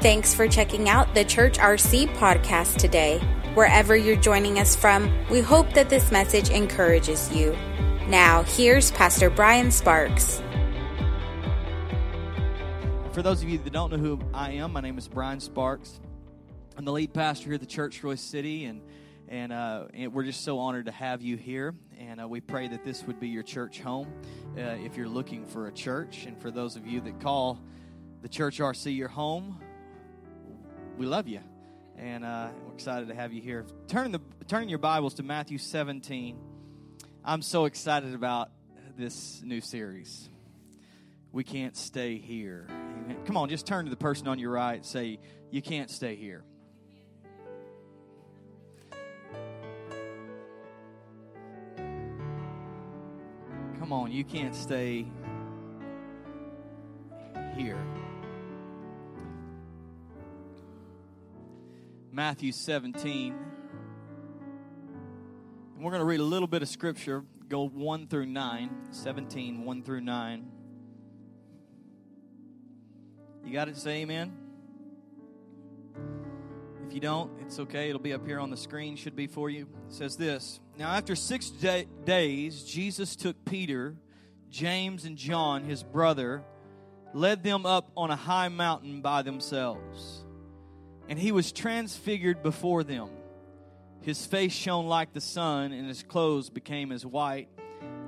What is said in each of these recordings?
Thanks for checking out the Church RC podcast today. Wherever you're joining us from, we hope that this message encourages you. Now, here's Pastor Brian Sparks. For those of you that don't know who I am, my name is Brian Sparks. I'm the lead pastor here at the church, Royse City, and and, uh, and, we're just so honored to have you here. And uh, we pray that this would be your church home uh, if you're looking for a church. And for those of you that call the church RC your home, we love you, and uh, we're excited to have you here. Turn the turn your Bibles to Matthew 17. I'm so excited about this new series. We can't stay here. Amen. Come on, just turn to the person on your right. Say, you can't stay here. Come on, you can't stay here. Matthew 17. And we're going to read a little bit of scripture, go 1 through 9, 17, 1 through 9. You got it? Say amen. If you don't, it's okay. It'll be up here on the screen, should be for you. It says this Now, after six day- days, Jesus took Peter, James, and John, his brother, led them up on a high mountain by themselves and he was transfigured before them. His face shone like the sun, and his clothes became as white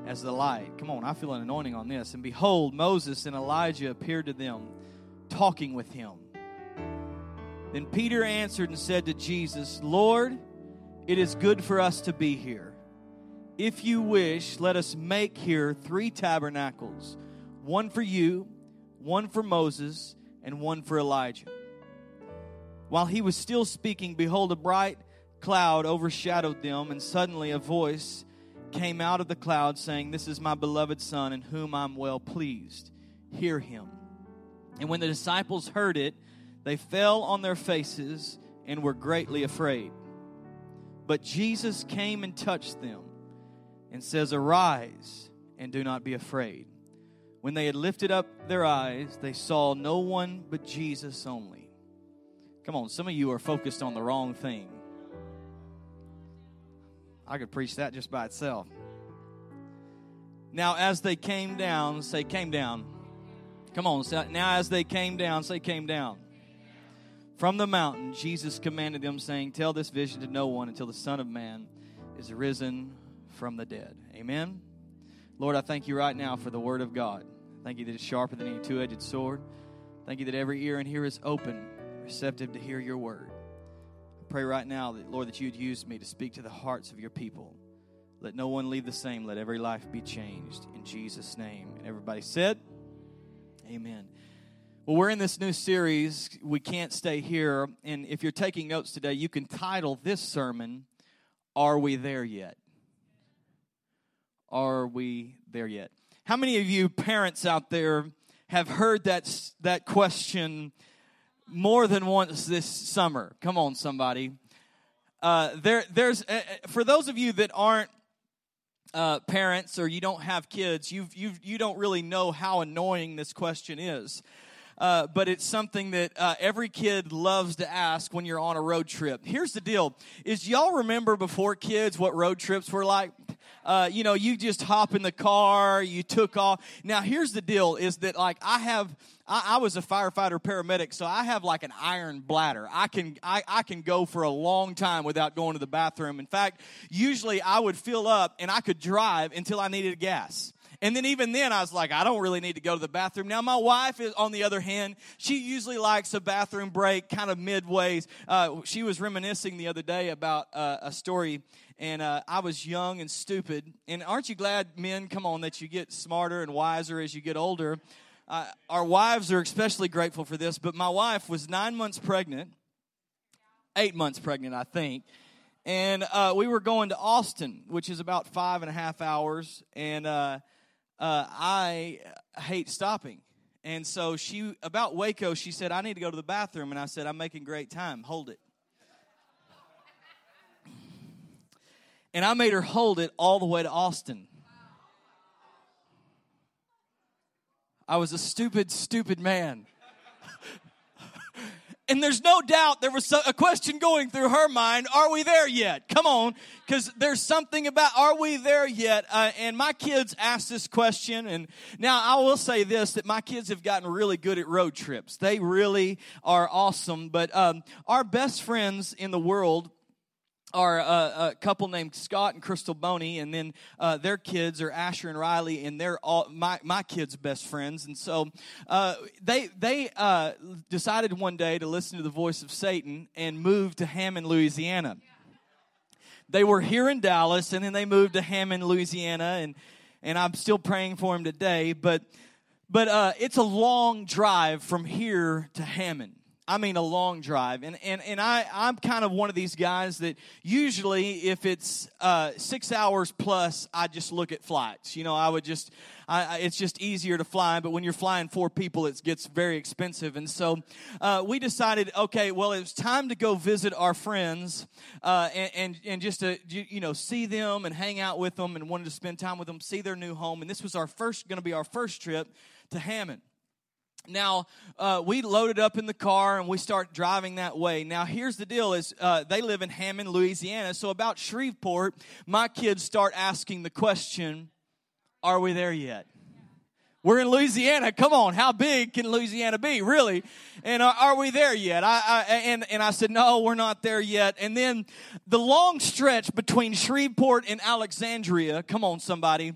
as the light. Come on, I feel an anointing on this. And behold, Moses and Elijah appeared to them, talking with him. Then Peter answered and said to Jesus, Lord, it is good for us to be here. If you wish, let us make here three tabernacles one for you, one for Moses, and one for Elijah. While he was still speaking, behold, a bright cloud overshadowed them, and suddenly a voice came out of the cloud saying, This is my beloved Son, in whom I'm well pleased. Hear him. And when the disciples heard it, they fell on their faces and were greatly afraid. But Jesus came and touched them and says, Arise and do not be afraid. When they had lifted up their eyes, they saw no one but Jesus only. Come on, some of you are focused on the wrong thing. I could preach that just by itself. Now, as they came down, say, came down. Come on, say, now as they came down, say, came down. From the mountain, Jesus commanded them, saying, Tell this vision to no one until the Son of Man is risen from the dead. Amen. Lord, I thank you right now for the word of God. Thank you that it's sharper than any two edged sword. Thank you that every ear in here is open receptive to hear your word. I pray right now that, Lord, that you'd use me to speak to the hearts of your people. Let no one leave the same. Let every life be changed. In Jesus' name. And everybody said, Amen. Well, we're in this new series, We Can't Stay Here. And if you're taking notes today, you can title this sermon, Are We There Yet? Are we there yet? How many of you parents out there have heard that, that question more than once this summer. Come on, somebody. Uh, there, there's uh, uh, for those of you that aren't uh, parents or you don't have kids, you you you don't really know how annoying this question is. Uh, but it's something that uh, every kid loves to ask when you're on a road trip. Here's the deal: is y'all remember before kids what road trips were like? Uh, you know, you just hop in the car, you took off. Now, here's the deal: is that like I have I, I, was a firefighter paramedic, so I have like an iron bladder. I can I, I can go for a long time without going to the bathroom. In fact, usually I would fill up and I could drive until I needed gas. And then even then, I was like, I don't really need to go to the bathroom. Now, my wife is, on the other hand, she usually likes a bathroom break kind of midways. Uh, she was reminiscing the other day about uh, a story, and uh, I was young and stupid. And aren't you glad, men, come on, that you get smarter and wiser as you get older? Uh, our wives are especially grateful for this, but my wife was nine months pregnant, eight months pregnant, I think. And uh, we were going to Austin, which is about five and a half hours. And uh, uh I hate stopping. And so she, about Waco, she said, I need to go to the bathroom. And I said, I'm making great time. Hold it. And I made her hold it all the way to Austin. I was a stupid, stupid man. And there's no doubt there was a question going through her mind Are we there yet? Come on, because there's something about Are we there yet? Uh, and my kids asked this question. And now I will say this that my kids have gotten really good at road trips. They really are awesome. But um, our best friends in the world are a, a, couple named Scott and Crystal Boney, and then uh, their kids are Asher and Riley, and they're all my, my kids' best friends. And so uh, they they uh, decided one day to listen to the voice of Satan and move to Hammond, Louisiana. They were here in Dallas, and then they moved to Hammond, Louisiana, and and I'm still praying for them today. But but uh, it's a long drive from here to Hammond. I mean a long drive. And, and, and I, I'm kind of one of these guys that usually if it's uh, six hours plus, I just look at flights. You know, I would just, I, it's just easier to fly. But when you're flying four people, it gets very expensive. And so uh, we decided, okay, well, it's time to go visit our friends uh, and, and, and just to, you know, see them and hang out with them and wanted to spend time with them, see their new home. And this was our first, going to be our first trip to Hammond. Now uh, we loaded up in the car and we start driving that way. Now here's the deal: is uh, they live in Hammond, Louisiana. So about Shreveport, my kids start asking the question, "Are we there yet?" We're in Louisiana. Come on, how big can Louisiana be, really? And are, are we there yet? I, I, and and I said, no, we're not there yet. And then the long stretch between Shreveport and Alexandria. Come on, somebody.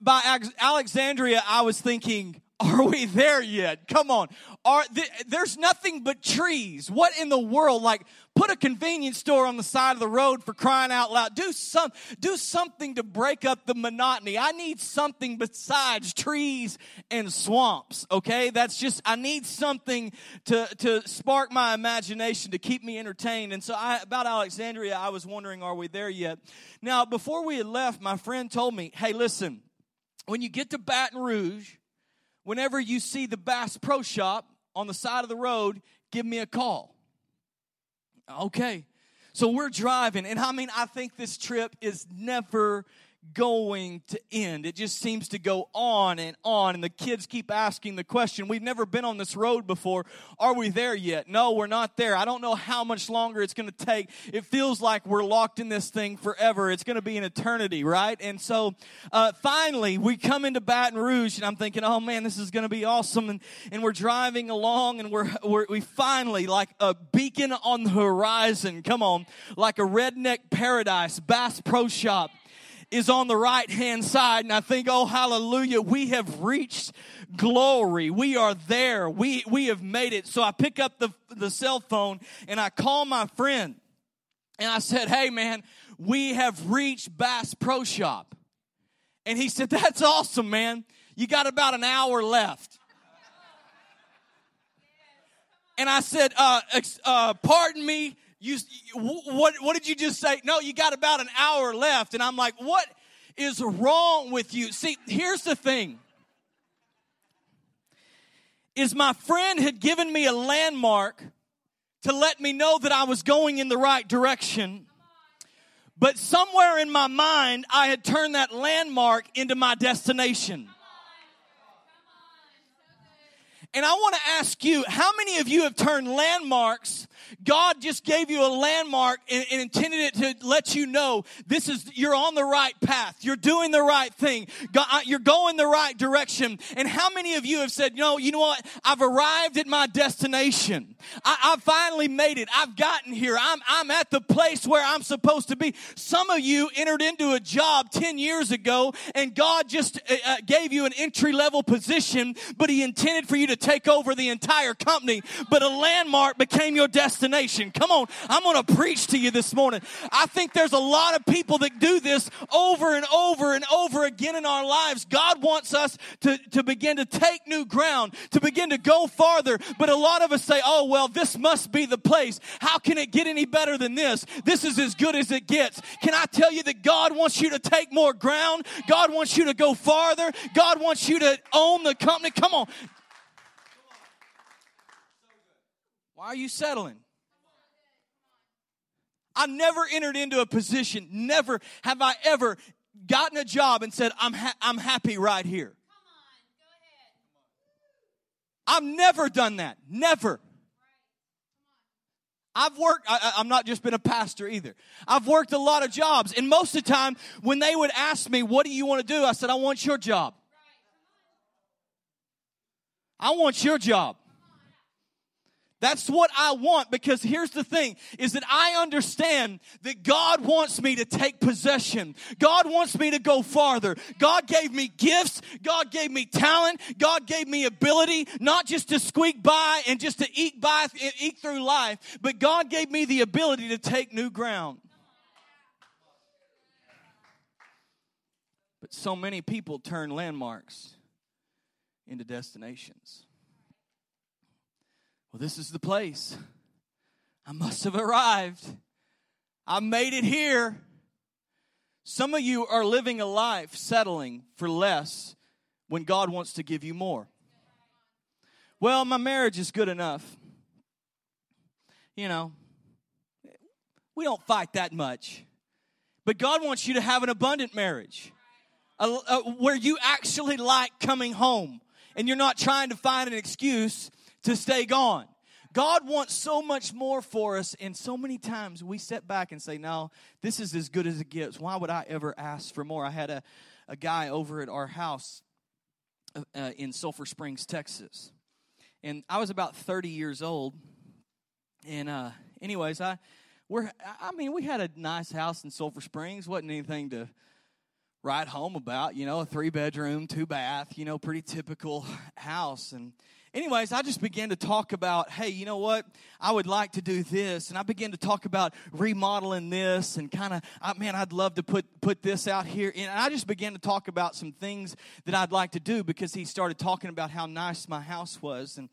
By Alexandria, I was thinking are we there yet? Come on. Are th- there's nothing but trees. What in the world? Like put a convenience store on the side of the road for crying out loud. Do some do something to break up the monotony. I need something besides trees and swamps, okay? That's just I need something to to spark my imagination to keep me entertained. And so I about Alexandria, I was wondering are we there yet? Now, before we had left, my friend told me, "Hey, listen. When you get to Baton Rouge, whenever you see the Bass Pro Shop on the side of the road, give me a call. Okay. So we're driving, and I mean, I think this trip is never going to end. It just seems to go on and on, and the kids keep asking the question. We've never been on this road before. Are we there yet? No, we're not there. I don't know how much longer it's going to take. It feels like we're locked in this thing forever. It's going to be an eternity, right? And so uh, finally, we come into Baton Rouge, and I'm thinking, oh man, this is going to be awesome. And, and we're driving along, and we're, we're we finally, like a beacon on the horizon, come on, like a redneck paradise, Bass Pro Shop is on the right hand side. And I think, oh, hallelujah, we have reached glory. We are there. We, we have made it. So I pick up the, the cell phone and I call my friend and I said, hey, man, we have reached Bass Pro Shop. And he said, that's awesome, man. You got about an hour left. And I said, uh, uh, pardon me, you what what did you just say? No you got about an hour left. And i'm like what is wrong with you? See here's the thing. Is my friend had given me a landmark to let me know that i was going in the right direction. But somewhere in my mind i had turned that landmark into my destination and I want to ask you, how many of you have turned landmarks God just gave you a landmark and, and, intended it to let you know this is, you're on the right path. You're doing the right thing. God, you're going the right direction. And how many of you have said, no, you know what? I've arrived at my destination. I, have finally made it. I've gotten here. I'm, I'm at the place where I'm supposed to be. Some of you entered into a job 10 years ago and God just uh, uh gave you an entry level position, but he intended for you to take over the entire company. But a landmark became your destination. Come on, I'm going to preach to you this morning. I think there's a lot of people that do this over and over and over again in our lives. God wants us to, to begin to take new ground, to begin to go farther. But a lot of us say, oh, well, this must be the place. How can it get any better than this? This is as good as it gets. Can I tell you that God wants you to take more ground? God wants you to go farther. God wants you to own the company. Come on. Why are you settling? I never entered into a position, never have I ever gotten a job and said, I'm, ha- I'm happy right here. I've never done that. Never. I've worked, I, I'm not just been a pastor either. I've worked a lot of jobs. And most of the time, when they would ask me, What do you want to do? I said, I want your job. I want your job. That's what I want because here's the thing is that I understand that God wants me to take possession. God wants me to go farther. God gave me gifts. God gave me talent. God gave me ability, not just to squeak by and just to eat by, eat through life, but God gave me the ability to take new ground. But so many people turn landmarks into destinations. Well, this is the place. I must have arrived. I made it here. Some of you are living a life settling for less when God wants to give you more. Well, my marriage is good enough. You know, we don't fight that much. But God wants you to have an abundant marriage a, a, where you actually like coming home and you're not trying to find an excuse to stay gone. God wants so much more for us, and so many times we step back and say, No, this is as good as it gets. Why would I ever ask for more? I had a, a guy over at our house uh, uh in Sulphur Springs, Texas. And I was about 30 years old. And, uh, anyways, I, we're, I mean, we had a nice house in Sulphur Springs. wasn't anything to write home about, you know, a three bedroom, two bath, you know, pretty typical house. And anyways, I just began to talk about, hey, you know what? I would like to do this. And I began to talk about remodeling this and kind of, man, I'd love to put, put this out here. And I just began to talk about some things that I'd like to do because he started talking about how nice my house was. And,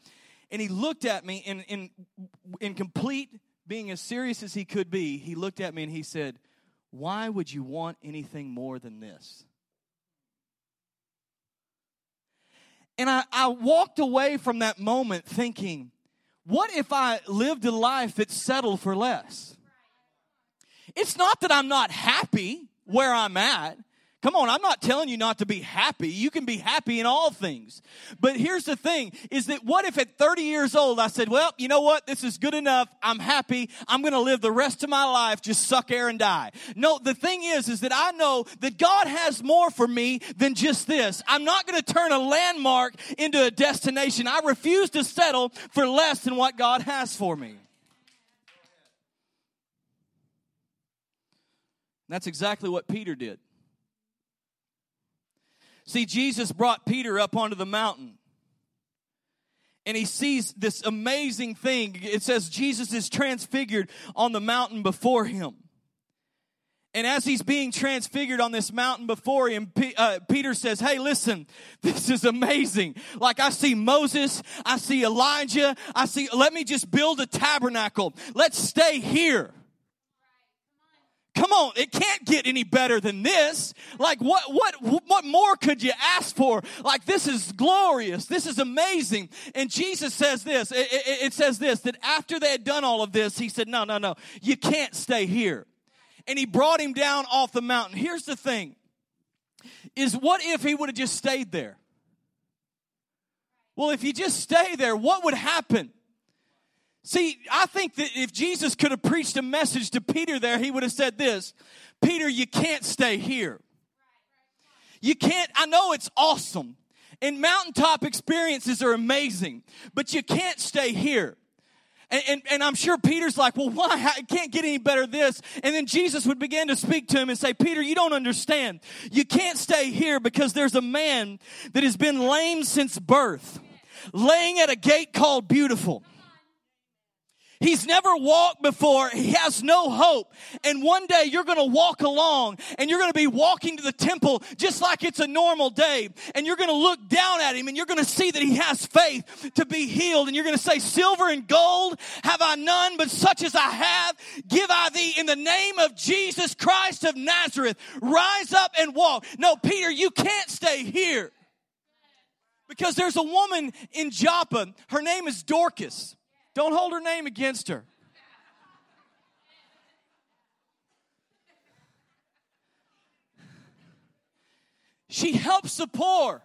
and he looked at me in, in, in complete being as serious as he could be. He looked at me and he said, why would you want anything more than this? And I, I walked away from that moment thinking, what if I lived a life that settled for less? It's not that I'm not happy where I'm at. Come on, I'm not telling you not to be happy. You can be happy in all things. But here's the thing is that what if at 30 years old I said, well, you know what? This is good enough. I'm happy. I'm going to live the rest of my life just suck air and die. No, the thing is, is that I know that God has more for me than just this. I'm not going to turn a landmark into a destination. I refuse to settle for less than what God has for me. That's exactly what Peter did. See, Jesus brought Peter up onto the mountain. And he sees this amazing thing. It says Jesus is transfigured on the mountain before him. And as he's being transfigured on this mountain before him, P- uh, Peter says, Hey, listen, this is amazing. Like I see Moses, I see Elijah, I see, let me just build a tabernacle. Let's stay here. Come on, it can't get any better than this. Like what what what more could you ask for? Like this is glorious. This is amazing. And Jesus says this. It, it, it says this that after they had done all of this, he said, "No, no, no. You can't stay here." And he brought him down off the mountain. Here's the thing. Is what if he would have just stayed there? Well, if you just stay there, what would happen? See, I think that if Jesus could have preached a message to Peter there, he would have said this Peter, you can't stay here. You can't, I know it's awesome. And mountaintop experiences are amazing, but you can't stay here. And, and, and, I'm sure Peter's like, well, why? I can't get any better this. And then Jesus would begin to speak to him and say, Peter, you don't understand. You can't stay here because there's a man that has been lame since birth, laying at a gate called beautiful. He's never walked before. He has no hope. And one day you're going to walk along and you're going to be walking to the temple just like it's a normal day. And you're going to look down at him and you're going to see that he has faith to be healed. And you're going to say, silver and gold have I none, but such as I have, give I thee in the name of Jesus Christ of Nazareth. Rise up and walk. No, Peter, you can't stay here. Because there's a woman in Joppa. Her name is Dorcas. Don't hold her name against her. She helps the poor.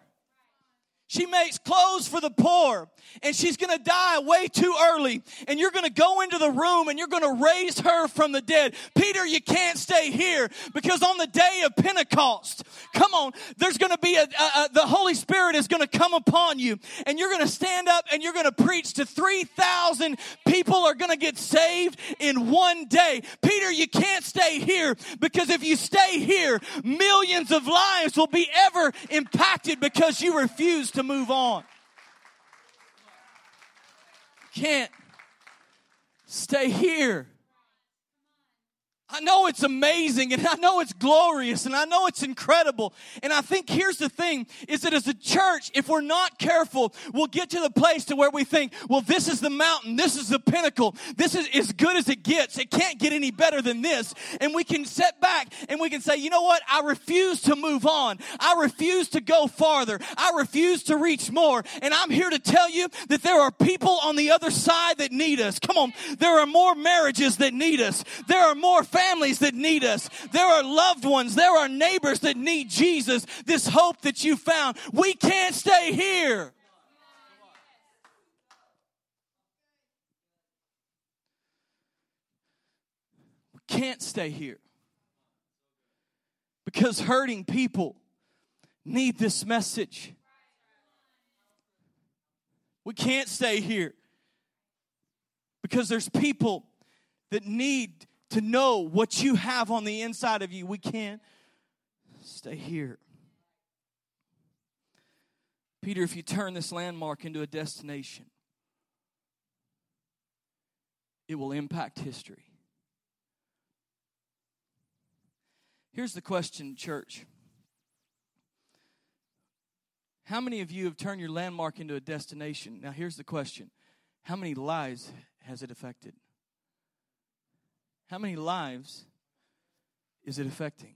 She makes clothes for the poor and she's going to die way too early and you're going to go into the room and you're going to raise her from the dead. Peter, you can't stay here because on the day of Pentecost, come on, there's going to be a, a, a, the Holy Spirit is going to come upon you and you're going to stand up and you're going to preach to 3,000 people are going to get saved in one day. Peter, you can't stay here because if you stay here, millions of lives will be ever impacted because you refuse to move on. Can't stay here. I know it's amazing and I know it's glorious and I know it's incredible. And I think here's the thing is that as a church, if we're not careful, we'll get to the place to where we think, well, this is the mountain. This is the pinnacle. This is as good as it gets. It can't get any better than this. And we can set back and we can say, you know what? I refuse to move on. I refuse to go farther. I refuse to reach more. And I'm here to tell you that there are people on the other side that need us. Come on. There are more marriages that need us. There are more families that need us. There are loved ones. There are neighbors that need Jesus. This hope that you found. We can't stay here. We can't stay here. Because hurting people need this message. We can't stay here because there's people that need to know what you have on the inside of you. We can't stay here. Peter, if you turn this landmark into a destination, it will impact history. Here's the question, church. How many of you have turned your landmark into a destination? Now, here's the question How many lives has it affected? How many lives is it affecting?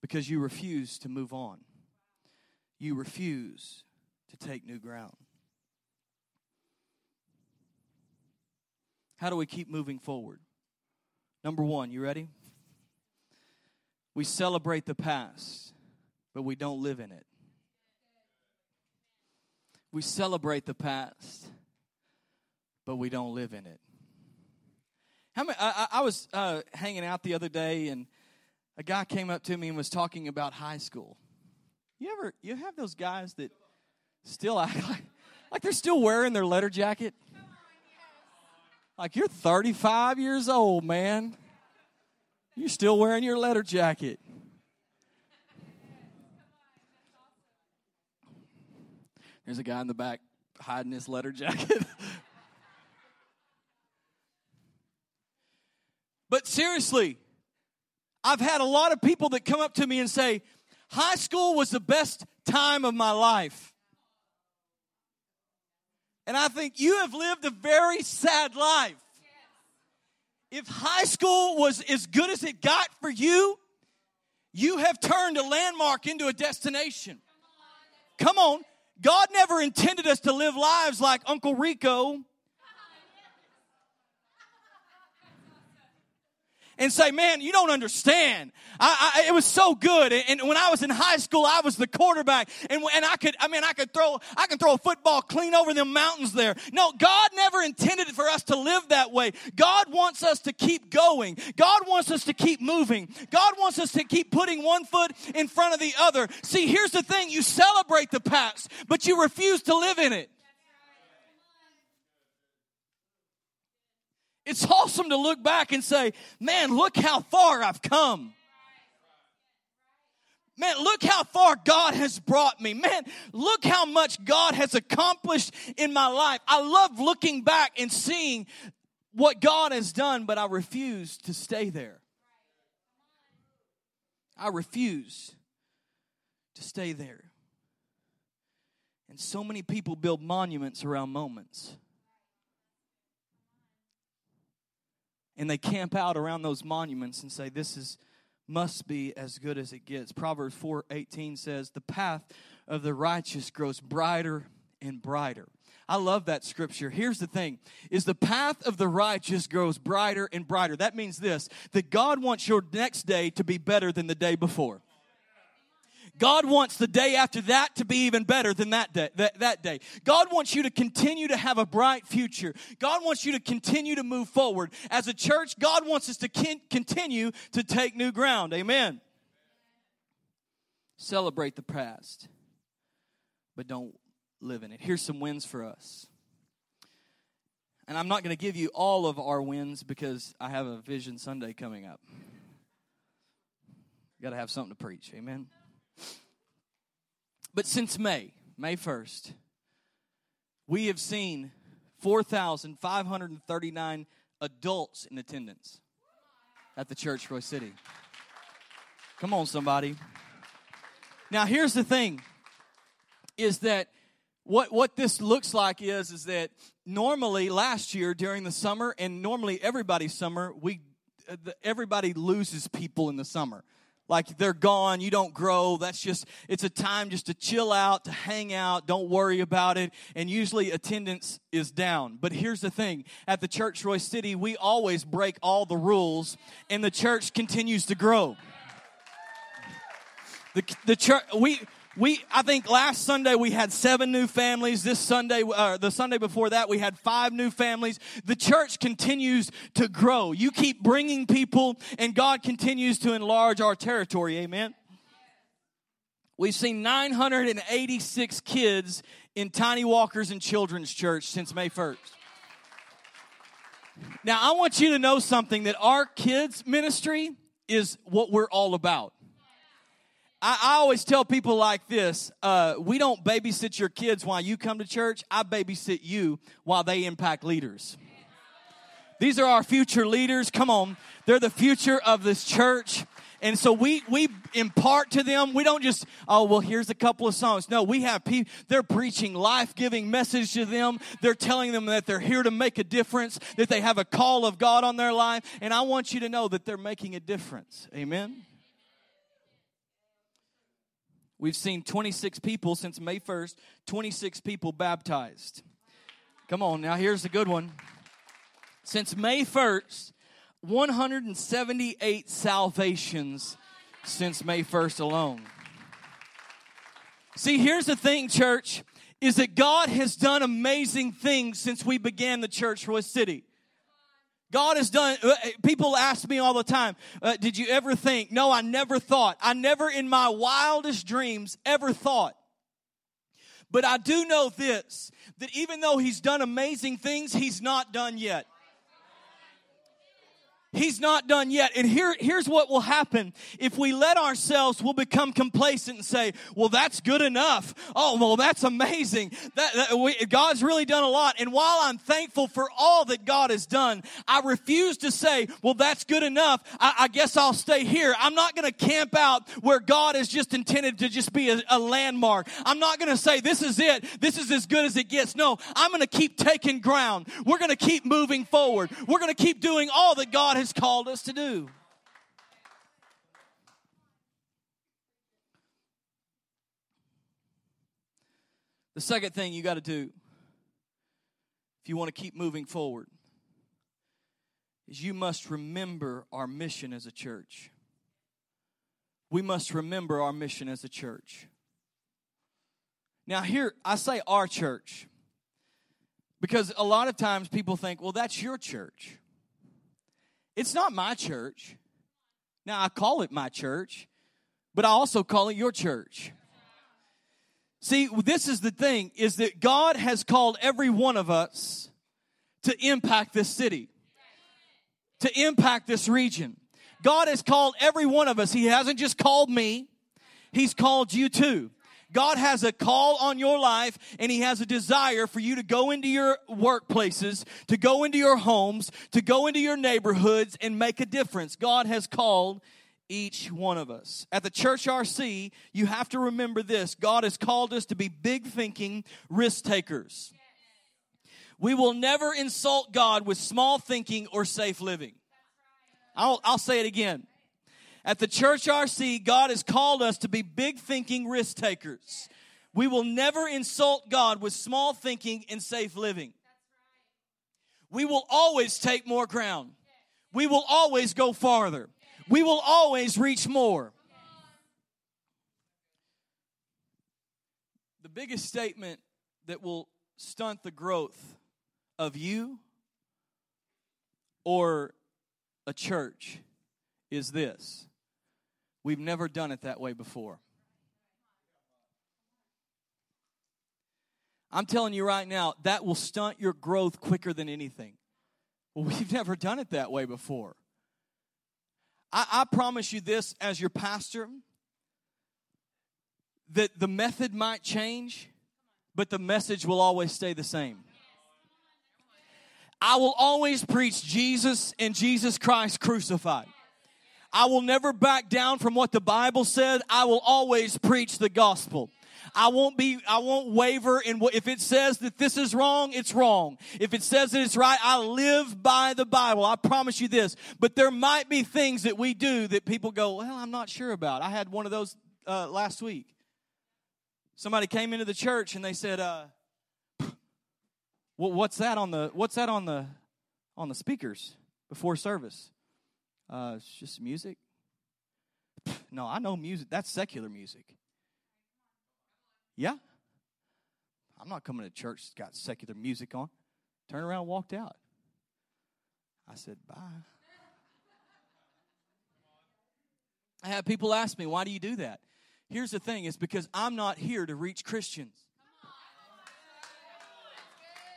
Because you refuse to move on, you refuse to take new ground. How do we keep moving forward? Number one, you ready? We celebrate the past, but we don't live in it. We celebrate the past, but we don't live in it. How many, I, I was uh, hanging out the other day, and a guy came up to me and was talking about high school. You ever you have those guys that still act like, like they're still wearing their letter jacket? Like you're 35 years old, man. You're still wearing your letter jacket. There's a guy in the back hiding his letter jacket. But seriously, I've had a lot of people that come up to me and say, High school was the best time of my life. And I think you have lived a very sad life. If high school was as good as it got for you, you have turned a landmark into a destination. Come on. God never intended us to live lives like Uncle Rico and say, man, you don't understand. I, I, it was so good. And, when I was in high school, I was the quarterback and, and I could, I mean, I could throw, I can throw a football clean over them mountains there. No, God never intended for us to live that way. God wants us to keep going. God wants us to keep moving. God wants us to keep putting one foot in front of the other. See, here's the thing. You celebrate the past, but you refuse to live in it. It's awesome to look back and say, man, look how far I've come. Man, look how far God has brought me. Man, look how much God has accomplished in my life. I love looking back and seeing what God has done, but I refuse to stay there. I refuse to stay there. And so many people build monuments around moments. And they camp out around those monuments and say this is must be as good as it gets proverbs 4:18 says the path of the righteous grows brighter and brighter I love that scripture. Here's the thing is the path of the righteous grows brighter and brighter. That means this that God wants your next day to be better than the day before. God wants the day after that to be even better than that day, that, that day. God wants you to continue to have a bright future. God wants you to continue to move forward. As a church, God wants us to continue to take new ground. Amen. Celebrate the past, but don't live in it. Here's some wins for us. And I'm not going to give you all of our wins because I have a Vision Sunday coming up. Got to have something to preach. Amen. But since May, May 1st, we have seen 4,539 adults in attendance at the church, Royse City. Come on, somebody. Now, here's the thing is that what, what this looks like is, is that normally last year during the summer, and normally everybody's summer, we, uh, everybody loses people in the summer like they're gone you don't grow. That's just it's a time just to chill out to hang out don't worry about it. And usually attendance is down. But here's the thing. At the church Royse City we always break all the rules and the church continues to grow. The, the church we we i think last sunday we had seven new families. This sunday uh, the sunday before that we had five new families. The church continues to grow. You keep bringing people and god continues to enlarge our territory. Amen? We've seen 986 kids in tiny walkers and children's church since may 1st now i want you to know something that our kids ministry is what we're all about I, I always tell people like this uh, we don't babysit your kids while you come to church, I babysit you while they impact leaders. These are our future leaders. Come on, they're the future of this church. And so we we impart to them. We don't just oh well here's a couple of songs. No, we have people. They're preaching life giving message to them. They're telling them that they're here to make a difference. That they have a call of God on their life. And I want you to know that they're making a difference. Amen. We've seen 26 people since May 1st, 26 people baptized. Come on, now here's the good one. Since May 1st, 178 salvations since May 1st alone. See, here's the thing, church, is that God has done amazing things since we began the church Royse City. God has done, uh, people ask me all the time, uh, did you ever think? No, I never thought. I never in my wildest dreams ever thought. But I do know this, that even though he's done amazing things, he's not done yet. He's not done yet. And here, here's what will happen. If we let ourselves, we'll become complacent and say, well, that's good enough. Oh, well, that's amazing. That, that we, God's really done a lot. And while I'm thankful for all that God has done, I refuse to say, well, that's good enough. I, I guess I'll stay here. I'm not going to camp out where God is just intended to just be a, a landmark. I'm not going to say, this is it. This is as good as it gets. No, I'm going to keep taking ground. We're going to keep moving forward. We're going to keep doing all that God has called us to do. The second thing you got to do if you want to keep moving forward is you must remember our mission as a church. We must remember our mission as a church. Now, here, I say our church because a lot of times people think, well, that's your church. It's not my church. Now, I call it my church, but I also call it your church. See, this is the thing is that God has called every one of us to impact this city, to impact this region. God has called every one of us. He hasn't just called me, He's called you too. God has a call on your life and He has a desire for you to go into your workplaces, to go into your homes, to go into your neighborhoods and make a difference. God has called each one of us. At the Church RC, you have to remember this God has called us to be big thinking risk takers. We will never insult God with small thinking or safe living. I'll, I'll say it again. At the church RC, God has called us to be big thinking risk takers. We will never insult God with small thinking and safe living. We will always take more ground. We will always go farther. We will always reach more. the biggest statement that will stunt the growth of you or a church is this we've never done it that way before. I'm telling you right now, that will stunt your growth quicker than anything. Well, we've never done it that way before. I, I promise you this as your pastor that the method might change, but the message will always stay the same. I will always preach Jesus and Jesus Christ crucified. I will never back down from what the Bible said. I will always preach the gospel. I won't be, I won't waver in what, if it says that this is wrong, it's wrong. If it says that it's right, I live by the Bible. I promise you this. But there might be things that we do that people go, well, I'm not sure about. I had one of those uh, last week. Somebody came into the church and they said, uh, what's that on the, what's that on the, on the speakers before service? Uh, it's just music. No, I know music. That's secular music. Yeah. I'm not coming to church that's got secular music on. Turned around walked out. I said, bye. I have people ask me, why do you do that? Here's the thing it's because I'm not here to reach Christians.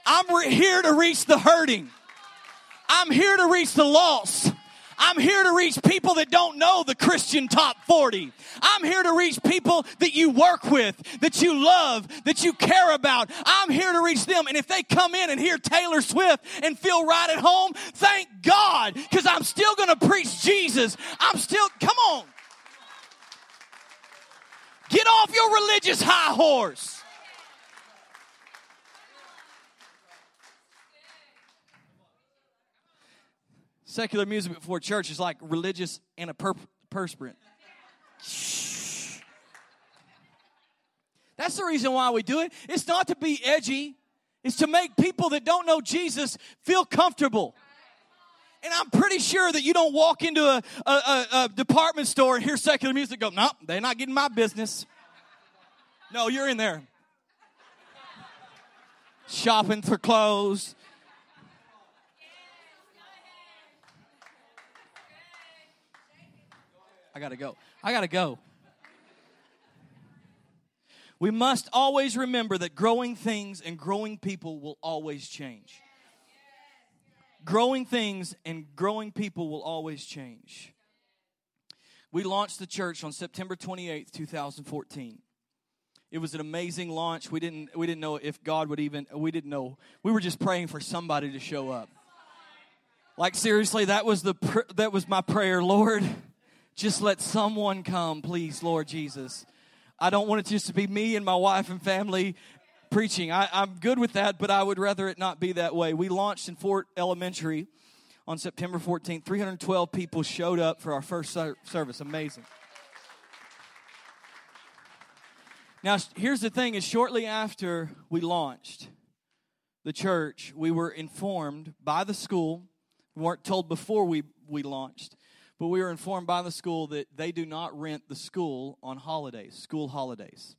I'm re- here to reach the hurting. I'm here to reach the lost. I'm here to reach people that don't know the Christian top 40. I'm here to reach people that you work with, that you love, that you care about. I'm here to reach them. And if they come in and hear Taylor Swift and feel right at home, thank God, because I'm still going to preach Jesus. I'm still, come on. Get off your religious high horse. Secular music before church is like religious and a per- perspirant. That's the reason why we do it. It's not to be edgy, it's to make people that don't know Jesus feel comfortable. And I'm pretty sure that you don't walk into a, a, a, a department store and hear secular music go, nope, they're not getting my business. No, you're in there. Shopping for clothes, I got to go. I got to go. We must always remember that growing things and growing people will always change. Growing things and growing people will always change. We launched the church on September 28th, 2014. It was an amazing launch. We didn't we didn't know if God would even we didn't know. We were just praying for somebody to show up. Like seriously, that was the that was my prayer, Lord just let someone come, please, Lord Jesus. I don't want it just to be me and my wife and family preaching. I, am good with that, but I would rather it not be that way. We launched in Fort Elementary on September 14th. 312 people showed up for our first service. Amazing. Now, here's the thing is shortly after we launched the church, we were informed by the school. We weren't told before we, we launched but we were informed by the school that they do not rent the school on holidays, school holidays.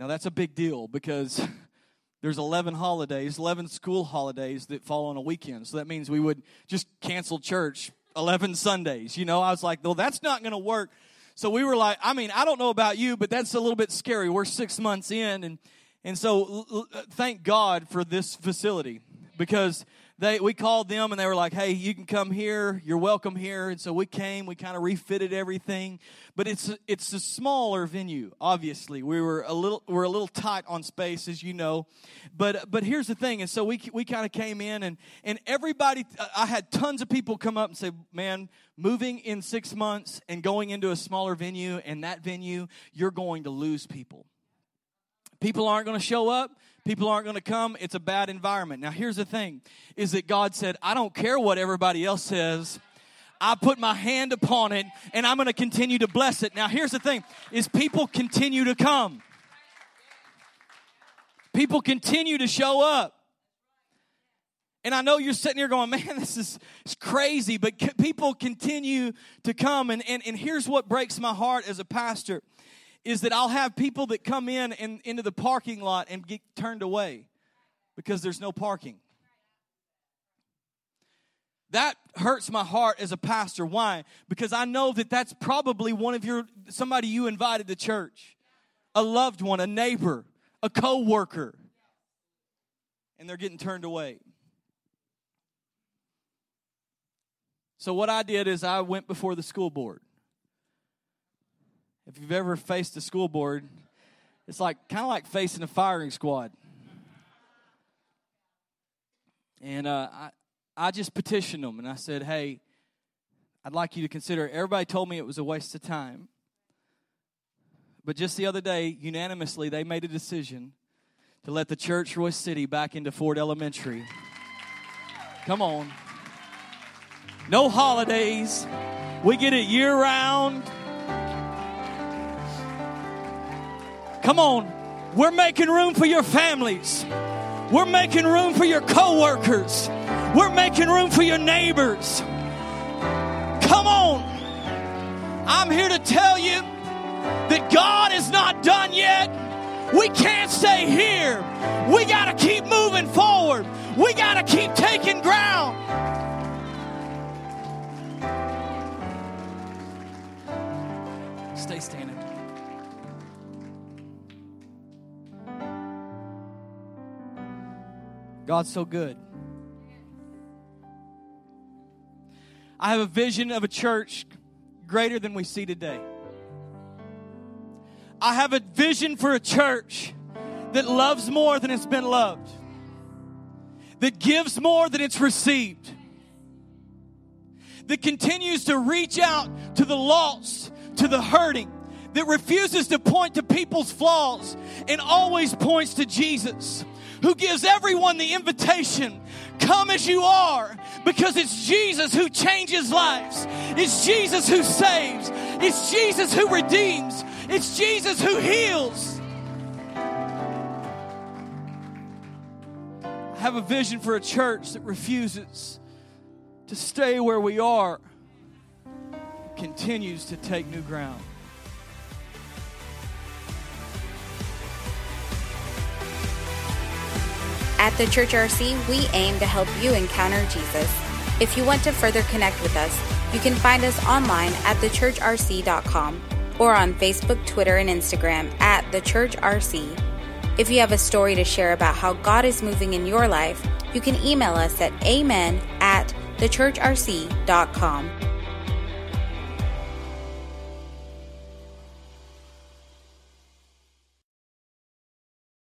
Now that's a big deal because there's 11 holidays, 11 school holidays that fall on a weekend. So that means we would just cancel church 11 Sundays. You know, I was like, well, that's not going to work. So we were like, I mean, I don't know about you, but that's a little bit scary. We're six months in, and and so thank God for this facility because they we called them and they were like, "Hey, you can come here. You're welcome here." And so we came. We kind of refitted everything, but it's it's a smaller venue. Obviously, we were a little we're a little tight on space, as you know. But but here's the thing, and so we we kind of came in and and everybody. I had tons of people come up and say, "Man, moving in six months and going into a smaller venue and that venue, you're going to lose people." People aren't going to show up. People aren't going to come. It's a bad environment. Now, here's the thing is that God said, I don't care what everybody else says. I put my hand upon it and I'm going to continue to bless it. Now, here's the thing is people continue to come. People continue to show up. And I know you're sitting here going, man, this is crazy, but c- people continue to come. And, and, and here's what breaks my heart as a pastor is that I'll have people that come in and into the parking lot and get turned away because there's no parking. That hurts my heart as a pastor. Why? Because I know that that's probably one of your somebody you invited to church, a loved one, a neighbor, a co-worker, and they're getting turned away. So what I did is I went before the school board. If you've ever faced a school board, it's like kind of like facing a firing squad. And uh, I, I just petitioned them and I said, hey, I'd like you to consider. Everybody told me it was a waste of time. But just the other day, unanimously, they made a decision to let the church Royse City back into Ford Elementary. Come on. No holidays. We get it year round. Come on. We're making room for your families. We're making room for your coworkers. We're making room for your neighbors. Come on. I'm here to tell you that God is not done yet. We can't stay here. We got to keep moving forward. We got to keep taking ground. Stay standing. God's so good. I have a vision of a church greater than we see today. I have a vision for a church that loves more than it's been loved, that gives more than it's received, that continues to reach out to the lost, to the hurting, that refuses to point to people's flaws and always points to Jesus who gives everyone the invitation come as you are because it's Jesus who changes lives. It's Jesus who saves. It's Jesus who redeems. It's Jesus who heals. I have a vision for a church that refuses to stay where we are, continues to take new ground. At the Church RC, we aim to help you encounter Jesus. If you want to further connect with us, you can find us online at thechurchrc.com or on Facebook, Twitter, and Instagram at thechurchrc. If you have a story to share about how God is moving in your life, you can email us at amen at thechurchrc.com.